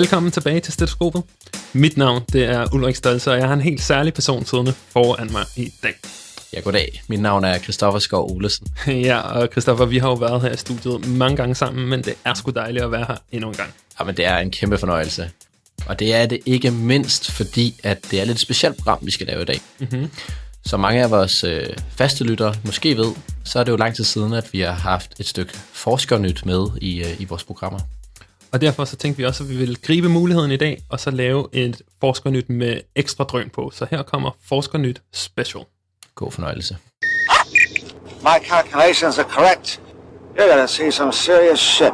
Velkommen tilbage til Stetoskopet. Mit navn det er Ulrik Stolze, og jeg har en helt særlig person siddende foran mig i dag. Ja, goddag. Mit navn er Christoffer Skov Olesen. ja, og Christoffer, vi har jo været her i studiet mange gange sammen, men det er sgu dejligt at være her endnu en gang. Ja, men det er en kæmpe fornøjelse. Og det er det ikke mindst, fordi at det er lidt specielt program, vi skal lave i dag. Mm-hmm. Som mange af vores øh, faste lyttere måske ved, så er det jo lang tid siden, at vi har haft et stykke forskernyt med i, øh, i vores programmer. Og derfor så tænkte vi også, at vi ville gribe muligheden i dag, og så lave et forskernyt med ekstra drøn på. Så her kommer Forskernyt Special. God fornøjelse. My calculations are correct. You're gonna see some serious shit.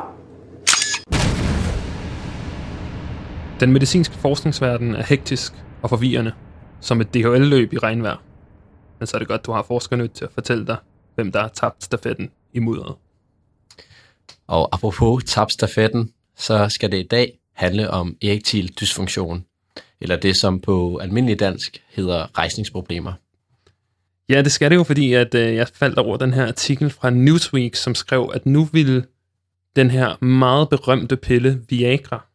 Den medicinske forskningsverden er hektisk og forvirrende, som et DHL-løb i regnvejr. Men så er det godt, du har forskernyt til at fortælle dig, hvem der har tabt stafetten i mudderet. Og apropos tabt stafetten, så skal det i dag handle om erektil dysfunktion, eller det, som på almindelig dansk hedder rejsningsproblemer. Ja, det skal det jo, fordi at, øh, jeg faldt over den her artikel fra Newsweek, som skrev, at nu ville den her meget berømte pille Viagra,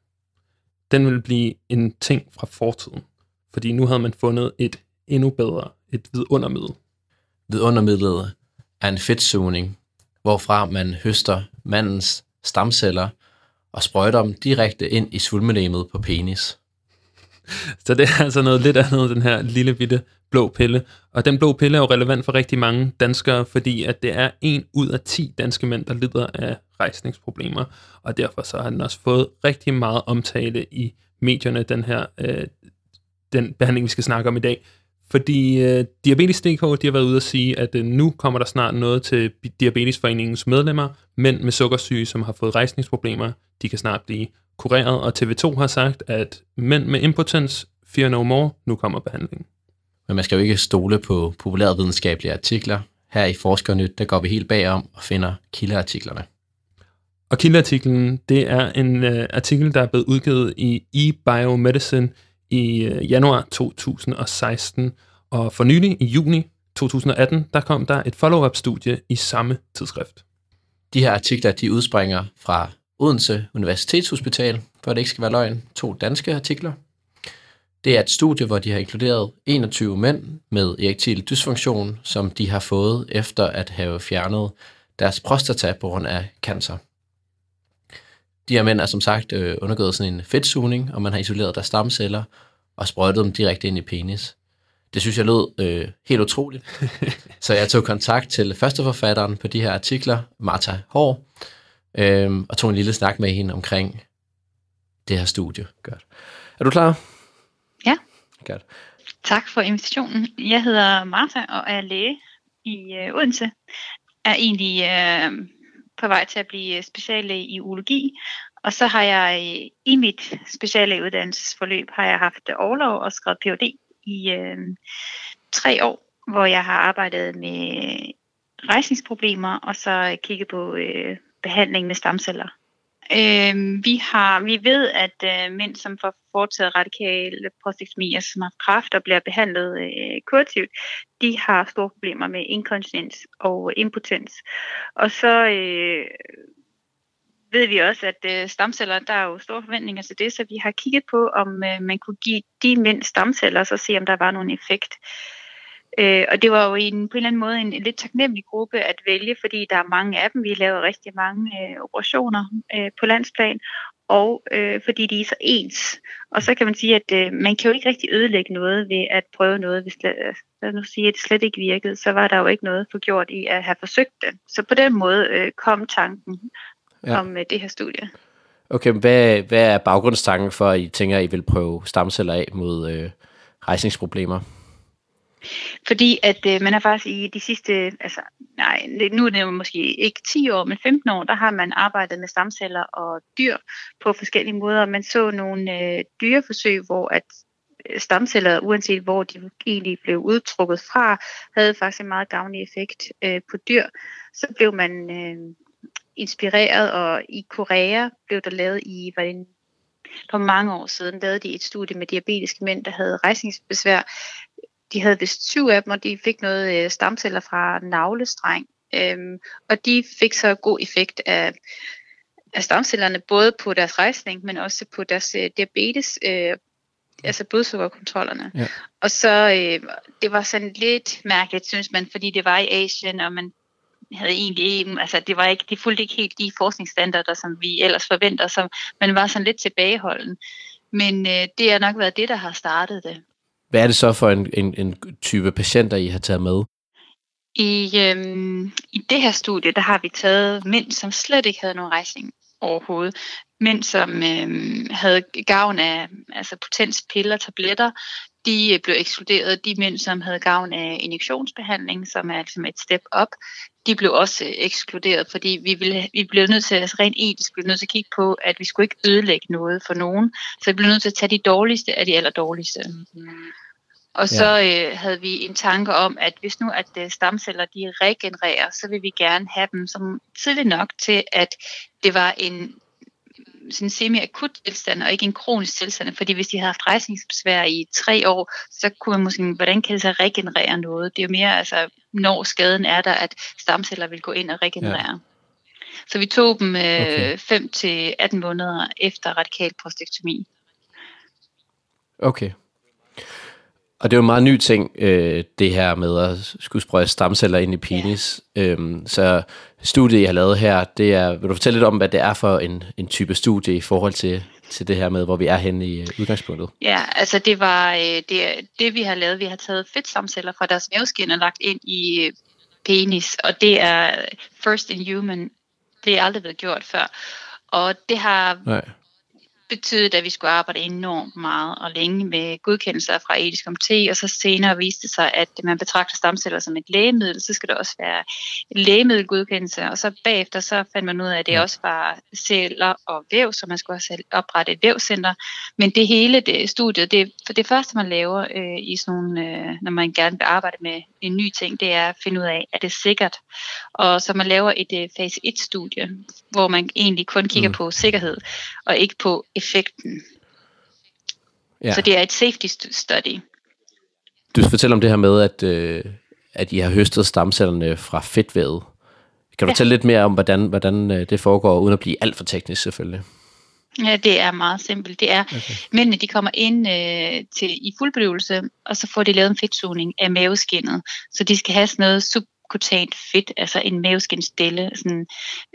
den ville blive en ting fra fortiden. Fordi nu havde man fundet et endnu bedre, et vidundermiddel. Vidundermidlet er en fedtsugning, hvorfra man høster mandens stamceller og sprøjter dem direkte ind i svulmenemet på penis. Så det er altså noget lidt andet, den her lille bitte blå pille. Og den blå pille er jo relevant for rigtig mange danskere, fordi at det er en ud af 10 danske mænd, der lider af rejsningsproblemer. Og derfor så har den også fået rigtig meget omtale i medierne, den her øh, den behandling, vi skal snakke om i dag. Fordi øh, Diabetes DK, de har været ude at sige, at øh, nu kommer der snart noget til Diabetesforeningens medlemmer, mænd med sukkersyge, som har fået rejsningsproblemer, de kan snart blive kureret, og TV2 har sagt, at mænd med impotens, fear no more, nu kommer behandlingen. Men man skal jo ikke stole på populære videnskabelige artikler. Her i Forskernyt, der går vi helt bagom og finder kildeartiklerne. Og kildeartiklen, det er en uh, artikel, der er blevet udgivet i eBiomedicine i øh, januar 2016, og for nylig i juni 2018, der kom der et follow-up-studie i samme tidsskrift. De her artikler, de udspringer fra Odense Universitetshospital, for det ikke skal være løgn, to danske artikler. Det er et studie, hvor de har inkluderet 21 mænd med erektil dysfunktion, som de har fået efter at have fjernet deres prostata på grund af cancer. De her mænd er som sagt øh, undergået sådan en fedtsugning, og man har isoleret deres stamceller og sprøjtet dem direkte ind i penis. Det synes jeg lød øh, helt utroligt. Så jeg tog kontakt til førsteforfatteren på de her artikler, Martha Hård, øh, og tog en lille snak med hende omkring det her studie. Godt. Er du klar? Ja. Godt. Tak for invitationen. Jeg hedder Martha og er læge i øh, Odense. Er egentlig øh, på vej til at blive speciallæge i urologi. Og så har jeg øh, i mit speciallægeuddannelsesforløb har jeg haft overlov og skrevet Ph.D. i øh, tre år, hvor jeg har arbejdet med rejsningsproblemer og så kigget på øh, behandling med stamceller. Øh, vi har, vi ved, at øh, mænd, som får foretaget radikale prostektomier, som har kræft og bliver behandlet øh, kurativt, de har store problemer med inkontinens og impotens. Og så øh, ved vi også, at øh, stamceller, der er jo store forventninger til det, så vi har kigget på, om øh, man kunne give de mænd stamceller, så se, om der var nogen effekt. Øh, og det var jo en, på en eller anden måde en, en lidt taknemmelig gruppe at vælge, fordi der er mange af dem. Vi laver rigtig mange øh, operationer øh, på landsplan, og øh, fordi de er så ens. Og så kan man sige, at øh, man kan jo ikke rigtig ødelægge noget ved at prøve noget, hvis det, lad nu sige, at det slet ikke virkede, så var der jo ikke noget for gjort i at have forsøgt det. Så på den måde øh, kom tanken ja. om øh, det her studie. Okay, hvad, hvad er baggrundstanken for, at I tænker, at I vil prøve stamceller af mod øh, rejsningsproblemer? Fordi at øh, man har faktisk i de sidste, altså nej, nu er det måske ikke 10 år, men 15 år, der har man arbejdet med stamceller og dyr på forskellige måder. Man så nogle øh, dyreforsøg, hvor at øh, stamceller, uanset hvor de egentlig blev udtrukket fra, havde faktisk en meget gavnlig effekt øh, på dyr. Så blev man øh, inspireret, og i Korea blev der lavet i, var det for mange år siden, lavede de et studie med diabetiske mænd, der havde rejsningsbesvær, de havde vist syv af dem, og de fik noget øh, stamceller fra navlestreng. Øhm, og de fik så god effekt af af stamcellerne, både på deres rejsning, men også på deres øh, diabetes, øh, altså blodsukkerkontrollerne. Ja. Og så, øh, det var sådan lidt mærkeligt, synes man, fordi det var i Asien, og man havde egentlig, altså det var ikke, det fulgte ikke helt de forskningsstandarder, som vi ellers forventer, så man var sådan lidt tilbageholden. Men øh, det har nok været det, der har startet det. Hvad er det så for en, en, en type patienter, I har taget med? I, øhm, I det her studie, der har vi taget mænd, som slet ikke havde nogen rejsning overhovedet. Mænd, som øhm, havde gavn af altså potenspiller, tabletter, de øh, blev ekskluderet. De mænd, som havde gavn af injektionsbehandling, som er altså et step op, de blev også øh, ekskluderet, fordi vi, ville, vi blev nødt til, altså rent etisk, blev nødt til at kigge på, at vi skulle ikke ødelægge noget for nogen. Så vi blev nødt til at tage de dårligste af de allerdårligste. Og så øh, havde vi en tanke om, at hvis nu at øh, stamceller de regenererer, så vil vi gerne have dem som tidligt nok til, at det var en sådan semi-akut tilstand, og ikke en kronisk tilstand. Fordi hvis de havde haft rejsningsbesvær i tre år, så kunne man måske, hvordan kan det så regenerere noget? Det er jo mere, altså, når skaden er der, at stamceller vil gå ind og regenerere. Ja. Så vi tog dem øh, Okay. 5 til 18 måneder efter radikal prostektomi. Okay. Og det er jo en meget ny ting, øh, det her med at skulle sprøjte stamceller ind i penis. Ja. Øhm, så studiet, jeg har lavet her, det er, vil du fortælle lidt om, hvad det er for en, en type studie i forhold til, til det her med, hvor vi er henne i øh, udgangspunktet? Ja, altså det var øh, det, det, vi har lavet. Vi har taget fedtstamceller fra deres maveskin og lagt ind i øh, penis, og det er first in human. Det er aldrig blevet gjort før. Og det har Nej. Betydet, at vi skulle arbejde enormt meget og længe med godkendelser fra etisk komité, og så senere viste det sig, at man betragter stamceller som et lægemiddel, så skal der også være en lægemiddelgodkendelse, og så bagefter så fandt man ud af, at det også var celler og væv, så man skulle også oprette et vævcenter. Men det hele det studiet, det, for det første man laver øh, i sådan nogle, øh, når man gerne vil arbejde med en ny ting, det er at finde ud af, er det sikkert? Og så man laver et øh, fase 1-studie, hvor man egentlig kun kigger mm. på sikkerhed, og ikke på effekten. Ja. Så det er et safety stu- study. Du fortæller om det her med, at, øh, at I har høstet stamcellerne fra fedtvævet. Kan du ja. Fortælle lidt mere om, hvordan, hvordan øh, det foregår, uden at blive alt for teknisk selvfølgelig? Ja, det er meget simpelt. Det er, okay. mændene de kommer ind øh, til i fuldbedøvelse, og så får de lavet en fedtsugning af maveskinnet. Så de skal have sådan noget subkutant fedt, altså en maveskinstelle. Sådan.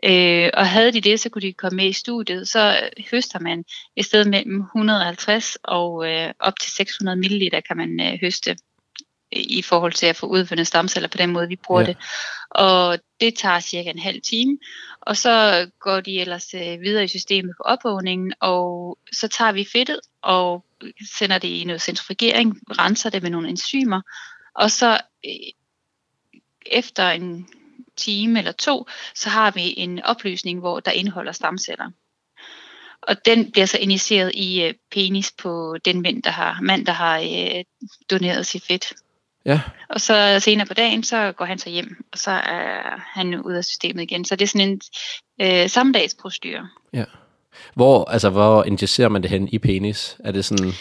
Øh, og havde de det, så kunne de komme med i studiet. Så høster man et sted mellem 150 og øh, op til 600 ml kan man øh, høste i forhold til at få udvundet stamceller på den måde, vi bruger Ja. ja. det. Og det tager cirka en halv time. Og så går de ellers øh, videre i systemet på opvågningen, og så tager vi fedtet og sender det i noget centrifugering, renser det med nogle enzymer, og så øh, efter en time eller to, så har vi en opløsning, hvor der indeholder stamceller. Og den bliver så injiceret i øh, penis på den mand, der har, mand, der har øh, doneret sit fedt. Ja, Og så senere på dagen, så går han så hjem, og så er han ude af systemet igen. Så det er sådan en øh, sammendagsprocedur. hvor, altså, hvor injicerer man det hen i penis? Er det sådan...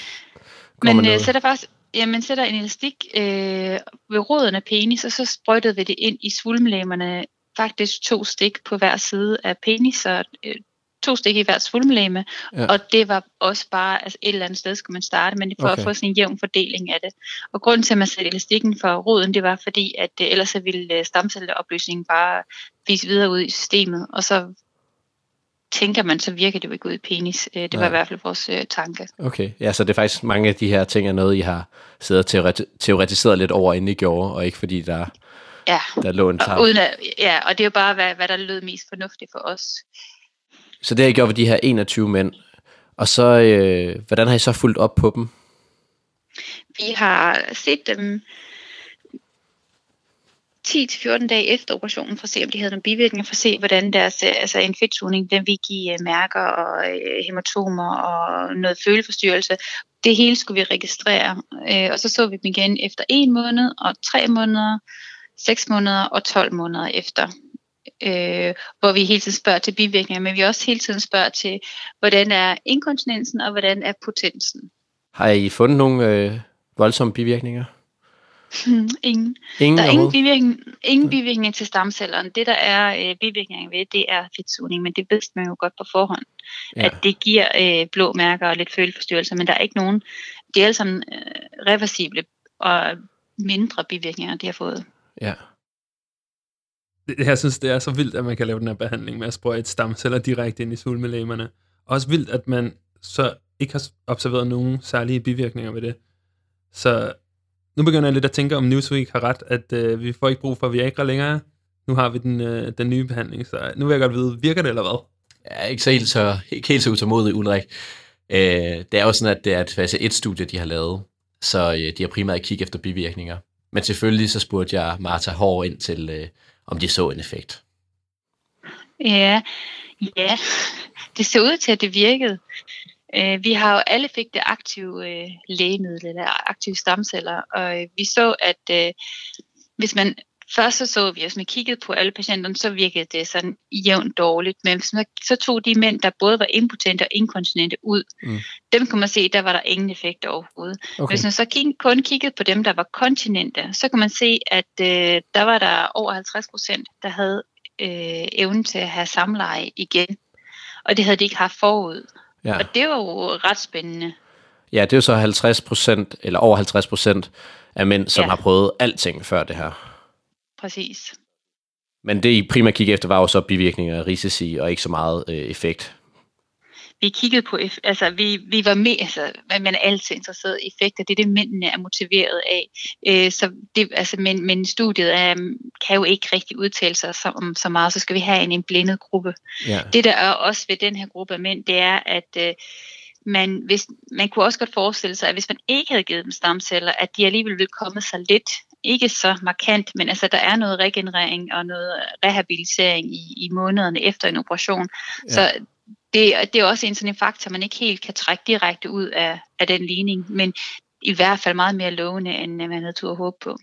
Men øh, ned? sætter faktisk, ja, man sætter en elastik øh, ved roden af penis, og så sprøjtede vi det ind i svulmlæmerne. Faktisk to stik på hver side af penis, så øh, to stik i hver svulmlæme. Ja. Og det var også bare, altså et eller andet sted skulle man starte, men for Okay. okay. at få sådan en jævn fordeling af det. Og grunden til, at man satte elastikken for roden, det var fordi, at øh, ellers så ville øh, stamcelleopløsningen bare vise videre ud i systemet, og så tænker man, så virker det jo ikke ud i penis. Øh, Det var Nej. i hvert fald vores øh, tanke. Okay, ja, så det er faktisk mange af de her ting er noget, I har siddet og teoreti- teoretiseret lidt over, inden I gjorde, og ikke fordi der, Ja, der lå en og, tarm. uden at, ja, og det er jo bare, hvad, hvad der lød mest fornuftigt for os. Så det har I gjort ved de her 21 mænd. Og så, øh, hvordan har I så fulgt op på dem? Vi har set dem 10-14 dage efter operationen, for at se, om de havde nogle bivirkninger, for at se, hvordan deres øh, altså en fedtsugning, den vil give øh, mærker og øh, hematomer og noget føleforstyrrelse. Det hele skulle vi registrere, og så så vi dem igen efter en måned, og tre måneder, seks måneder og 12 måneder efter. Øh, hvor vi hele tiden spørger til bivirkninger, men vi også hele tiden spørger til, hvordan er inkontinensen, og hvordan er potensen. Har I fundet nogle øh, voldsomme bivirkninger? Ingen. Ingen Der er ingen, overhovedet? bivirkning, ingen bivirkninger til stamcellerne. Det, der er øh, bivirkninger ved, det er fedtsugning, men det vidste man jo godt på forhånd, Ja. ja. at det giver øh, blå mærker og lidt føleforstyrrelser, men der er ikke nogen, de er alle sammen øh, reversible og mindre bivirkninger, de har fået. Ja. Det- Jeg synes, det er så vildt, at man kan lave den her behandling med at sprøjte stamceller direkte ind i svulmelægerne. Også vildt, at man så ikke har observeret nogen særlige bivirkninger ved det. Så nu begynder jeg lidt at tænke, om Newsweek har ret, at øh, vi får ikke brug for Viagra længere. Nu har vi den, øh, den nye behandling, så nu vil jeg godt vide, virker det eller hvad? Jeg er ikke så helt så, ikke helt så utålmodig, Ulrik. Øh, det er jo sådan, at det er et fase 1-studie, de har lavet, så øh, de har primært kigget efter bivirkninger. Men selvfølgelig så spurgte jeg Martha Hård ind til, øh, om de så en effekt. Ja, ja, det ser ud til, at det virkede. Øh, vi har jo alle fik det aktive øh, lægemiddel, eller aktive stamceller, og øh, vi så, at øh, hvis man først så, så vi, hvis man kiggede på alle patienterne, så virkede det sådan jævnt dårligt, men hvis man så tog de mænd, der både var impotente og inkontinente ud, Mm. dem kunne man se, der var der ingen effekt overhovedet. Okay. Hvis man så kig, kun kiggede på dem, der var kontinente, så kan man se, at øh, der var der over 50 procent, der havde øh, evnen til at have samleje igen. Og det havde de ikke haft forud. Ja. Og det var jo ret spændende. ja, det er jo så 50 procent, eller over 50 procent af mænd, som ja. Har prøvet alting før det her. Præcis. Men det, I primært kiggede efter, var jo så bivirkninger af risici, og ikke så meget øh, effekt. Vi kiggede på, altså vi, vi var med, altså man er altid interesseret i effekter, det er det mændene er motiveret af. Øh, så det, altså, men, men studiet er, kan jo ikke rigtig udtale sig så, om så meget, så skal vi have en, en blindet gruppe. Ja. Det der er også ved den her gruppe af mænd, det er, at øh, man, hvis, man kunne også godt forestille sig, at hvis man ikke havde givet dem stamceller, at de alligevel ville komme sig lidt, ikke så markant, men altså der er noget regenerering og noget rehabilitering i, i månederne efter en operation. Ja. Så det, det er også en sådan en faktor, man ikke helt kan trække direkte ud af, af den ligning, men i hvert fald meget mere lovende, end man havde tur håbe på.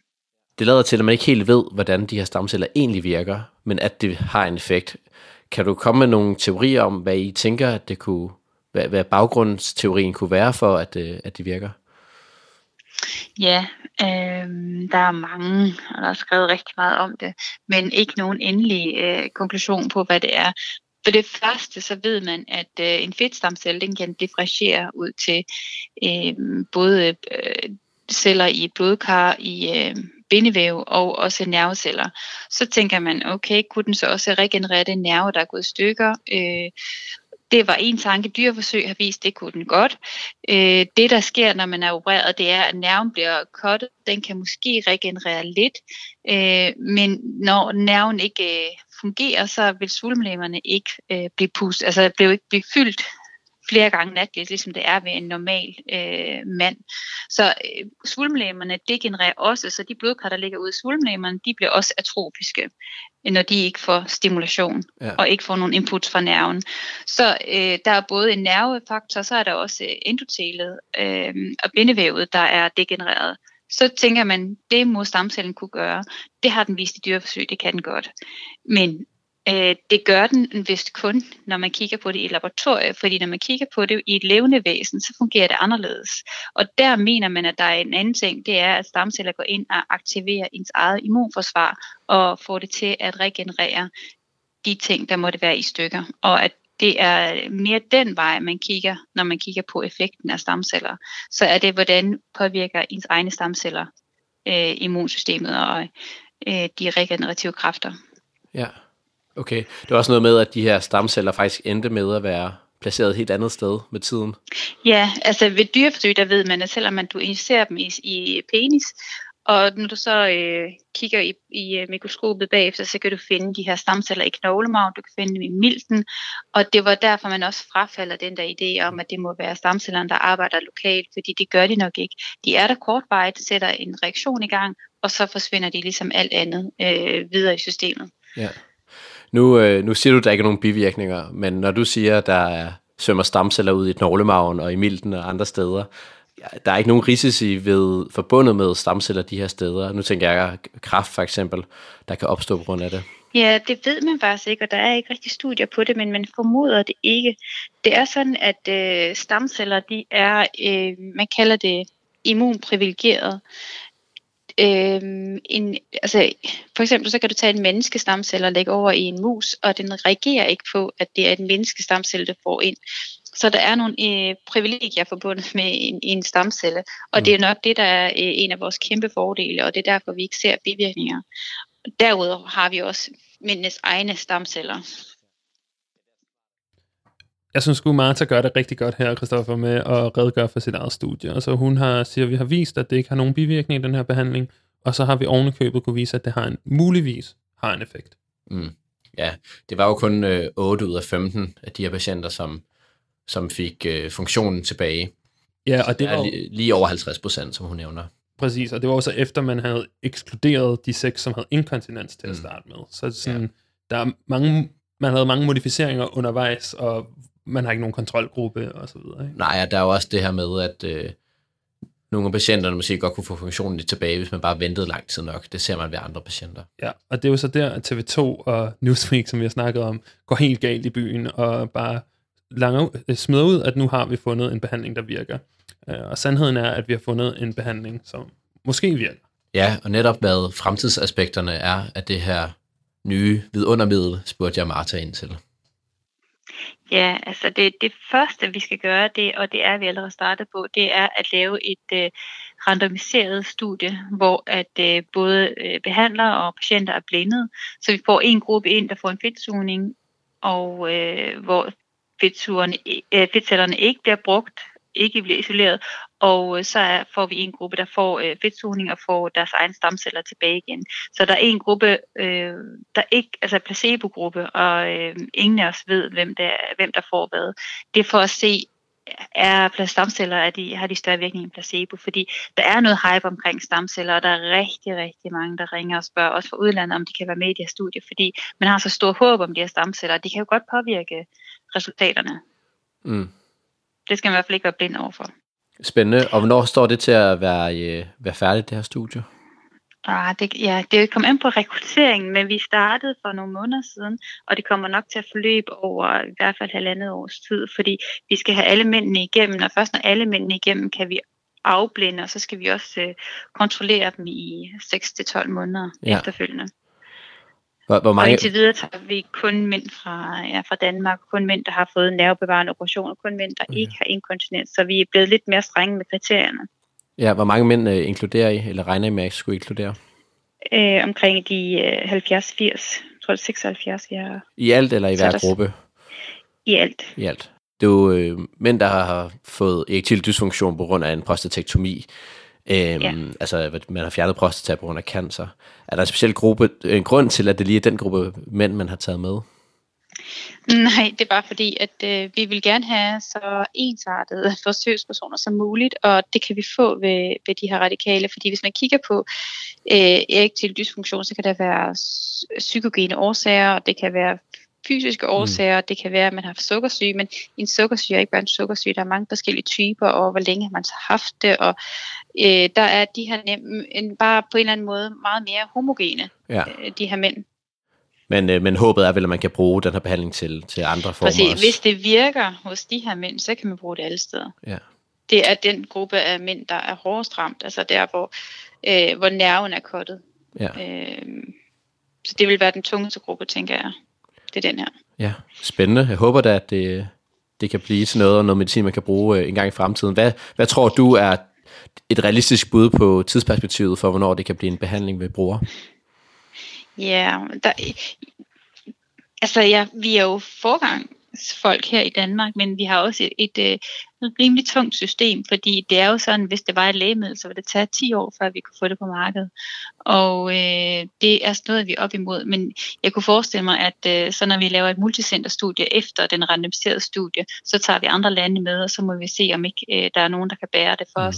Det lader til, at man ikke helt ved, hvordan de her stamceller egentlig virker, men at det har en effekt. Kan du komme med nogle teorier om, hvad I tænker, at det kunne, hvad, hvad baggrundsteorien kunne være for, at, øh, at det virker? Ja, øh, der er mange, og der er skrevet rigtig meget om det, men ikke nogen endelig øh, konklusion på, hvad det er. For det første, så ved man, at øh, en fedtstamcelle, den kan differentiere ud til øh, både øh, celler i blodkar, i øh, bindevæv og også nerveceller. Så tænker man, okay, kunne den så også regenerere den nerve, der er gået i stykker? Øh, det var en tanke, dyreforsøg har vist, det kunne den godt. Øh, det, der sker, når man er opereret, det er, at nerven bliver kottet. Den kan måske regenerere lidt, øh, men når nerven ikke øh, fungerer, så vil svulmlæmmerne ikke øh, blive pustet, altså vil ikke blive fyldt flere gange natligt, ligesom det er ved en normal øh, mand. Så øh, svulmlæmmerne degenererer også, så de blodkar, der ligger ude i svulmlæmmerne, de bliver også atrofiske, når de ikke får stimulation Ja. og ikke får nogen input fra nerven. Så øh, der er både en nervefaktor, så er der også endotelet øh, og bindevævet, der er degenereret. Så tænker man, det må stamcellen kunne gøre. Det har den vist i dyreforsøg, det kan den godt. Men øh, det gør den vist kun, når man kigger på det i laboratoriet, fordi når man kigger på det i et levende væsen, så fungerer det anderledes. Og der mener man, at der er en anden ting, det er, at stamceller går ind og aktiverer ens eget immunforsvar og får det til at regenerere de ting, der måtte være i stykker. Og at det er mere den vej, man kigger, når man kigger på effekten af stamceller. Så er det, hvordan påvirker ens egne stamceller øh, immunsystemet og øh, de regenerative kræfter. Ja, okay. Det var også noget med, at de her stamceller faktisk endte med at være placeret et helt andet sted med tiden. Ja, altså ved dyreforsøg, der ved man, at selvom man du injicerer dem i, i penis, og når du så øh, kigger i, i øh, mikroskopet bagefter, så kan du finde de her stamceller i knoglemarven, du kan finde dem i milten, og det var derfor, man også frafalder den der idé om, at det må være stamcellerne, der arbejder lokalt, fordi det gør de nok ikke. De er der kortvarigt, sætter en reaktion i gang, og så forsvinder de ligesom alt andet øh, videre i systemet. Ja. Nu, øh, nu siger du, at der ikke er nogen bivirkninger, men når du siger, at der er, svømmer stamceller ud i knoglemarven og i milten og andre steder, der er ikke nogen risici ved, forbundet med stamceller de her steder. Nu tænker jeg kraft for eksempel, der kan opstå på grund af det. Ja, det ved man faktisk ikke, og der er ikke rigtig studier på det, men man formoder det ikke. Det er sådan, at øh, stamceller, de er, øh, man kalder det immunprivilegeret. øh, en, altså, for eksempel så kan du tage en menneskestamcelle og lægge over i en mus, og den reagerer ikke på, at det er en menneskestamcelle, der får ind. Så der er nogle øh, privilegier forbundet med en, en stamcelle, og mm. det er nok det, der er øh, en af vores kæmpe fordele, og det er derfor, vi ikke ser bivirkninger. Derudover har vi også mændenes egne stamceller. Jeg synes at Martha gør det rigtig godt her, Christoffer, med at redegøre for sit eget studie. Altså hun har, siger, at vi har vist, at det ikke har nogen bivirkning i den her behandling, og så har vi ovenikøbet kunne vise, at det har en, muligvis har en effekt. Mm. Ja, det var jo kun øh, 8 ud af 15 af de her patienter, som, som fik øh, funktionen tilbage. Ja, og det var lige, lige over 50 procent, som hun nævner. Præcis, og det var også efter, man havde ekskluderet de seks, som havde inkontinens til at mm. starte med. Så sådan, ja. der er mange, man havde mange modificeringer undervejs, og man har ikke nogen kontrolgruppe og så videre. Ikke? Nej, der er jo også det her med, at øh, nogle af patienterne måske godt kunne få funktionen lidt tilbage, hvis man bare ventede lang tid nok. Det ser man ved andre patienter. Ja, og det er jo så der, at TV2 og Newsweek, som vi har snakket om, går helt galt i byen og bare langer, øh, smider ud, at nu har vi fundet en behandling, der virker. Øh, og sandheden er, at vi har fundet en behandling, som måske virker. Ja, og netop hvad fremtidsaspekterne er af det her nye vidundermiddel, spurgte jeg Martha ind til. Ja, altså det, det første, vi skal gøre, det, og det er vi allerede startet på, det er at lave et uh, randomiseret studie, hvor at uh, både uh, behandlere og patienter er blindet, så vi får en gruppe ind, der får en fedtsugning, og uh, hvor Øh, fedtcellerne ikke bliver brugt, ikke bliver isoleret, og øh, så er, får vi en gruppe, der får øh, fedtsugning og får deres egne stamceller tilbage igen. Så der er en gruppe, øh, der ikke, altså placebo-gruppe, og øh, ingen af os ved, hvem der, hvem der får hvad. Det er for at se, er stamceller, er de, har de større virkning end placebo, fordi der er noget hype omkring stamceller, og der er rigtig, rigtig mange, der ringer og spørger, også fra udlandet, om de kan være med i det her studie, fordi man har så stor håb om de her stamceller, de kan jo godt påvirke resultaterne. Mm. Det skal man i hvert fald ikke være blind overfor. Spændende. Og hvornår står det til at være, øh, være færdigt, det her studie? Ah, det, ja, det kom an på rekrutteringen, men vi startede for nogle måneder siden, og det kommer nok til at forløbe over i hvert fald halvandet års tid, fordi vi skal have alle mændene igennem, og først når alle mændene igennem, kan vi afblinde, og så skal vi også øh, kontrollere dem i 6-12 måneder ja. efterfølgende. Hvor, hvor mange... Og indtil videre tager vi kun mænd fra, ja, fra Danmark, kun mænd, der har fået nervebevarende operationer, kun mænd, der okay. ikke har inkontinens, så vi er blevet lidt mere strenge med kriterierne. Ja, hvor mange mænd uh, inkluderer I, eller regner I med, at I skulle inkludere? Øh, omkring de uh, 70-80, jeg tror det er 76, vi har. I alt, eller i hver gruppe? I alt. I alt. Det er jo øh, mænd, der har fået erektil dysfunktion på grund af en prostatektomi. Øhm, ja. Altså, man har fjernet prostata på grund af cancer. Er der en speciel gruppe, en grund til, at det lige er den gruppe mænd, man har taget med? Nej, det er bare fordi, at øh, vi vil gerne have så ensartede forsøgspersoner som muligt, og det kan vi få ved, ved de her radikale, fordi hvis man kigger på øh, erektil dysfunktion, så kan der være psykogene årsager, og det kan være fysiske mm. årsager, mm. det kan være, at man har sukkersyge, men en sukkersyge er ikke bare en sukkersyge, der er mange forskellige typer, og hvor længe man har haft det, og øh, der er de her nem, en, bare på en eller anden måde meget mere homogene, ja. øh, de her mænd. Men, øh, men håbet er vel, at man kan bruge den her behandling til, til andre former Præcis. Også. Hvis det virker hos de her mænd, så kan man bruge det alle steder. Ja. Det er den gruppe af mænd, der er hårdest ramt, altså der, hvor, øh, hvor nerven er kottet. Ja. Øh, så det vil være den tungeste gruppe, tænker jeg. Det er den her. Ja, spændende. Jeg håber da, at det, det kan blive til noget, og noget medicin, man kan bruge øh, en gang i fremtiden. Hvad, hvad tror du er et realistisk bud på tidsperspektivet for, hvornår det kan blive en behandling ved bruger? Ja, der, altså ja, vi er jo forgang folk her i Danmark, men vi har også et, et, et rimelig tungt system, fordi det er jo sådan, hvis det var et lægemiddel, så ville det tage 10 år, før vi kunne få det på markedet. Og øh, det er noget, vi er op imod. Men jeg kunne forestille mig, at øh, så når vi laver et multicenterstudie efter den randomiserede studie, så tager vi andre lande med, og så må vi se, om ikke øh, der er nogen, der kan bære det for mm. os.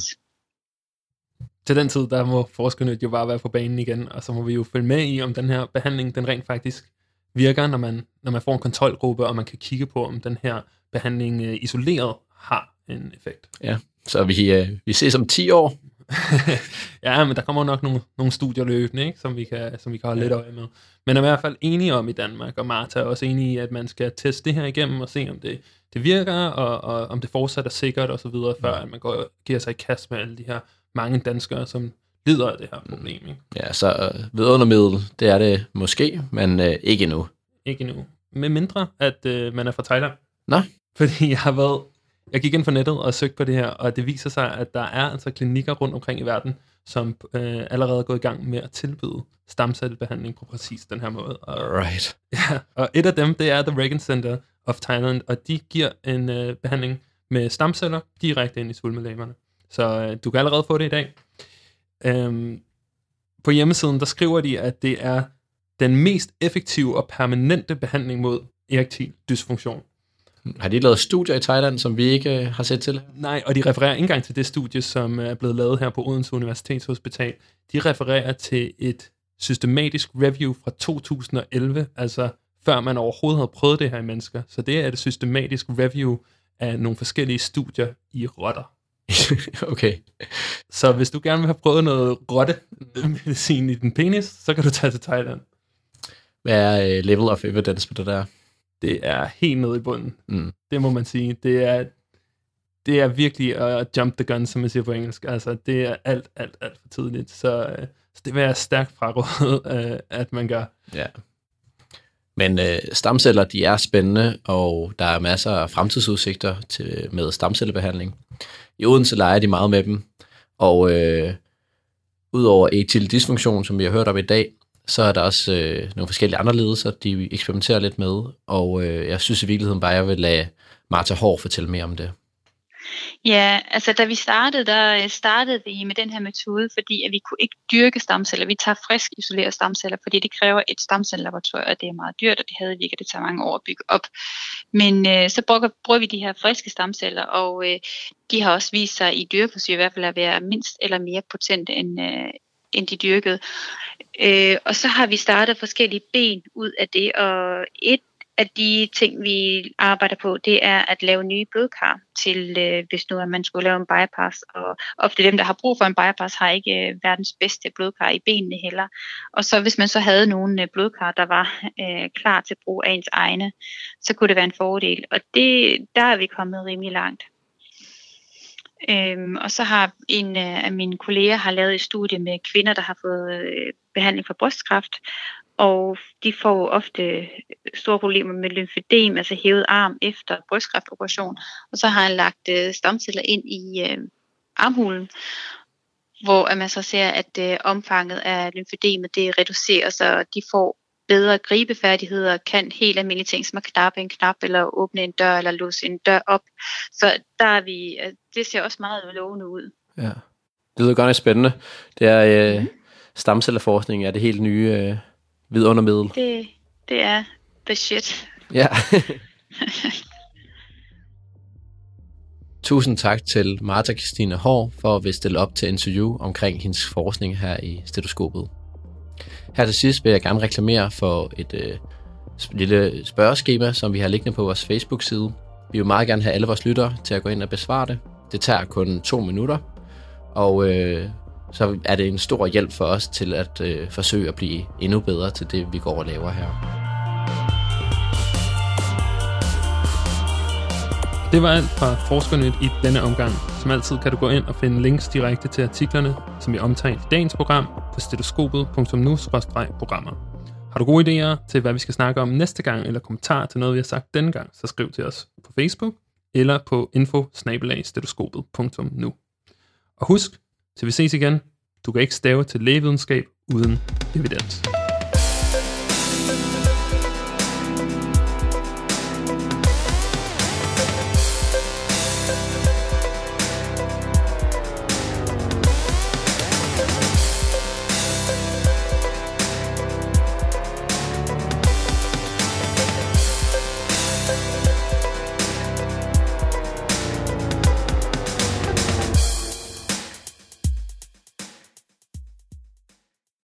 Til den tid, der må forskerne jo bare være på banen igen, og så må vi jo følge med i, om den her behandling, den rent faktisk virker, når man, når man får en kontrolgruppe, og man kan kigge på, om den her behandling øh, isoleret har en effekt. Ja, så vi, øh, vi ses om 10 år. ja, men der kommer nok nogle, nogle studier løbende, ikke, som, vi kan, som vi kan holde ja. lidt øje med. Men er i hvert fald enige om i Danmark, og Martha er også enig i, at man skal teste det her igennem og se, om det, det virker, og, og om det fortsat er sikkert osv., før at man går, giver sig i kast med alle de her mange danskere, som lider af det her problem. Ikke? Ja, så øh, vidundermiddel, det er det måske, men øh, ikke endnu. Ikke endnu. Med mindre, at øh, man er fra Thailand. Nå. Fordi jeg har været... Jeg gik ind på nettet og søgte på det her, og det viser sig, at der er altså klinikker rundt omkring i verden, som øh, allerede er gået i gang med at tilbyde stamcellebehandling på præcis den her måde. Og, Alright. ja, og et af dem, det er The Reagan Center of Thailand, og de giver en øh, behandling med stamceller direkte ind i svulmelæberne. Så øh, du kan allerede få det i dag. Øhm, på hjemmesiden, der skriver de, at det er den mest effektive og permanente behandling mod erektil dysfunktion. Har de lavet studier i Thailand, som vi ikke øh, har set til? Nej, og de refererer ikke engang til det studie, som er blevet lavet her på Odense Universitetshospital. De refererer til et systematisk review fra 2011, altså før man overhovedet havde prøvet det her i mennesker. Så det er et systematisk review af nogle forskellige studier i rotter. okay. Så hvis du gerne vil have prøvet noget rottemedicin i din penis, så kan du tage til Thailand. Hvad er øh, level of evidence på det der? Det er helt nede i bunden. Mm. Det må man sige. Det er, det er virkelig at jump the gun, som man siger på engelsk. Altså, det er alt, alt, alt for tidligt. Så, øh, så det vil jeg stærkt fraråde, øh, at man gør. Ja. Men øh, stamceller, de er spændende, og der er masser af fremtidsudsigter til, med stamcellebehandling. I Odense leger de meget med dem, og øh, udover etil dysfunktion, som vi har hørt om i dag, så er der også øh, nogle forskellige andre ledelser, de eksperimenterer lidt med, og øh, jeg synes i virkeligheden bare, at jeg vil lade Martha Hård fortælle mere om det. Ja, altså da vi startede, der øh, startede vi med den her metode, fordi at vi kunne ikke dyrke stamceller. Vi tager frisk isolerede stamceller, fordi det kræver et stamcellelaboratorium, og det er meget dyrt, og det havde vi ikke, det tager mange år at bygge op. Men øh, så bruger, bruger vi de her friske stamceller, og øh, de har også vist sig i dyreforsøg i hvert fald at være mindst eller mere potente end, øh, end de dyrkede. Øh, og så har vi startet forskellige ben ud af det, og et af de ting, vi arbejder på, det er at lave nye blodkar til, øh, hvis nu at man skulle lave en bypass. Og ofte dem, der har brug for en bypass, har ikke øh, verdens bedste blodkar i benene heller. Og så hvis man så havde nogle øh, blodkar, der var øh, klar til brug af ens egne, så kunne det være en fordel. Og det, der er vi kommet rimelig langt. Øhm, og så har en øh, af mine kolleger har lavet et studie med kvinder, der har fået øh, behandling for brystkræft, og de får ofte store problemer med lymfedem, altså hævet arm efter brystkræftoperation. Og så har han lagt øh, stamceller ind i øh, armhulen, hvor at man så ser, at øh, omfanget af lymfedemet det reducerer, så de får bedre gribefærdigheder, kan helt almindelige ting, som at knappe en knap, eller åbne en dør, eller låse en dør op. Så der er vi, det ser også meget lovende ud. Ja. Det lyder godt nok spændende. Det er øh, stamcelleforskning er det helt nye øh, vidundermiddel. Det, det er the shit. Ja. Tusind tak til Martha Christine Hård for at stille op til interview omkring hendes forskning her i stetoskopet. Her til sidst vil jeg gerne reklamere for et øh, lille spørgeskema, som vi har liggende på vores Facebook-side. Vi vil meget gerne have alle vores lyttere til at gå ind og besvare det. Det tager kun to minutter, og øh, så er det en stor hjælp for os til at øh, forsøge at blive endnu bedre til det, vi går og laver her. Det var alt fra Forskernyt i denne omgang. Som altid kan du gå ind og finde links direkte til artiklerne, som vi omtalte i dagens program på stetoskopet.nu-programmer. Har du gode idéer til, hvad vi skal snakke om næste gang, eller kommentar til noget, vi har sagt denne gang, så skriv til os på Facebook eller på info Og husk, til vi ses igen, du kan ikke stave til lægevidenskab uden evidens.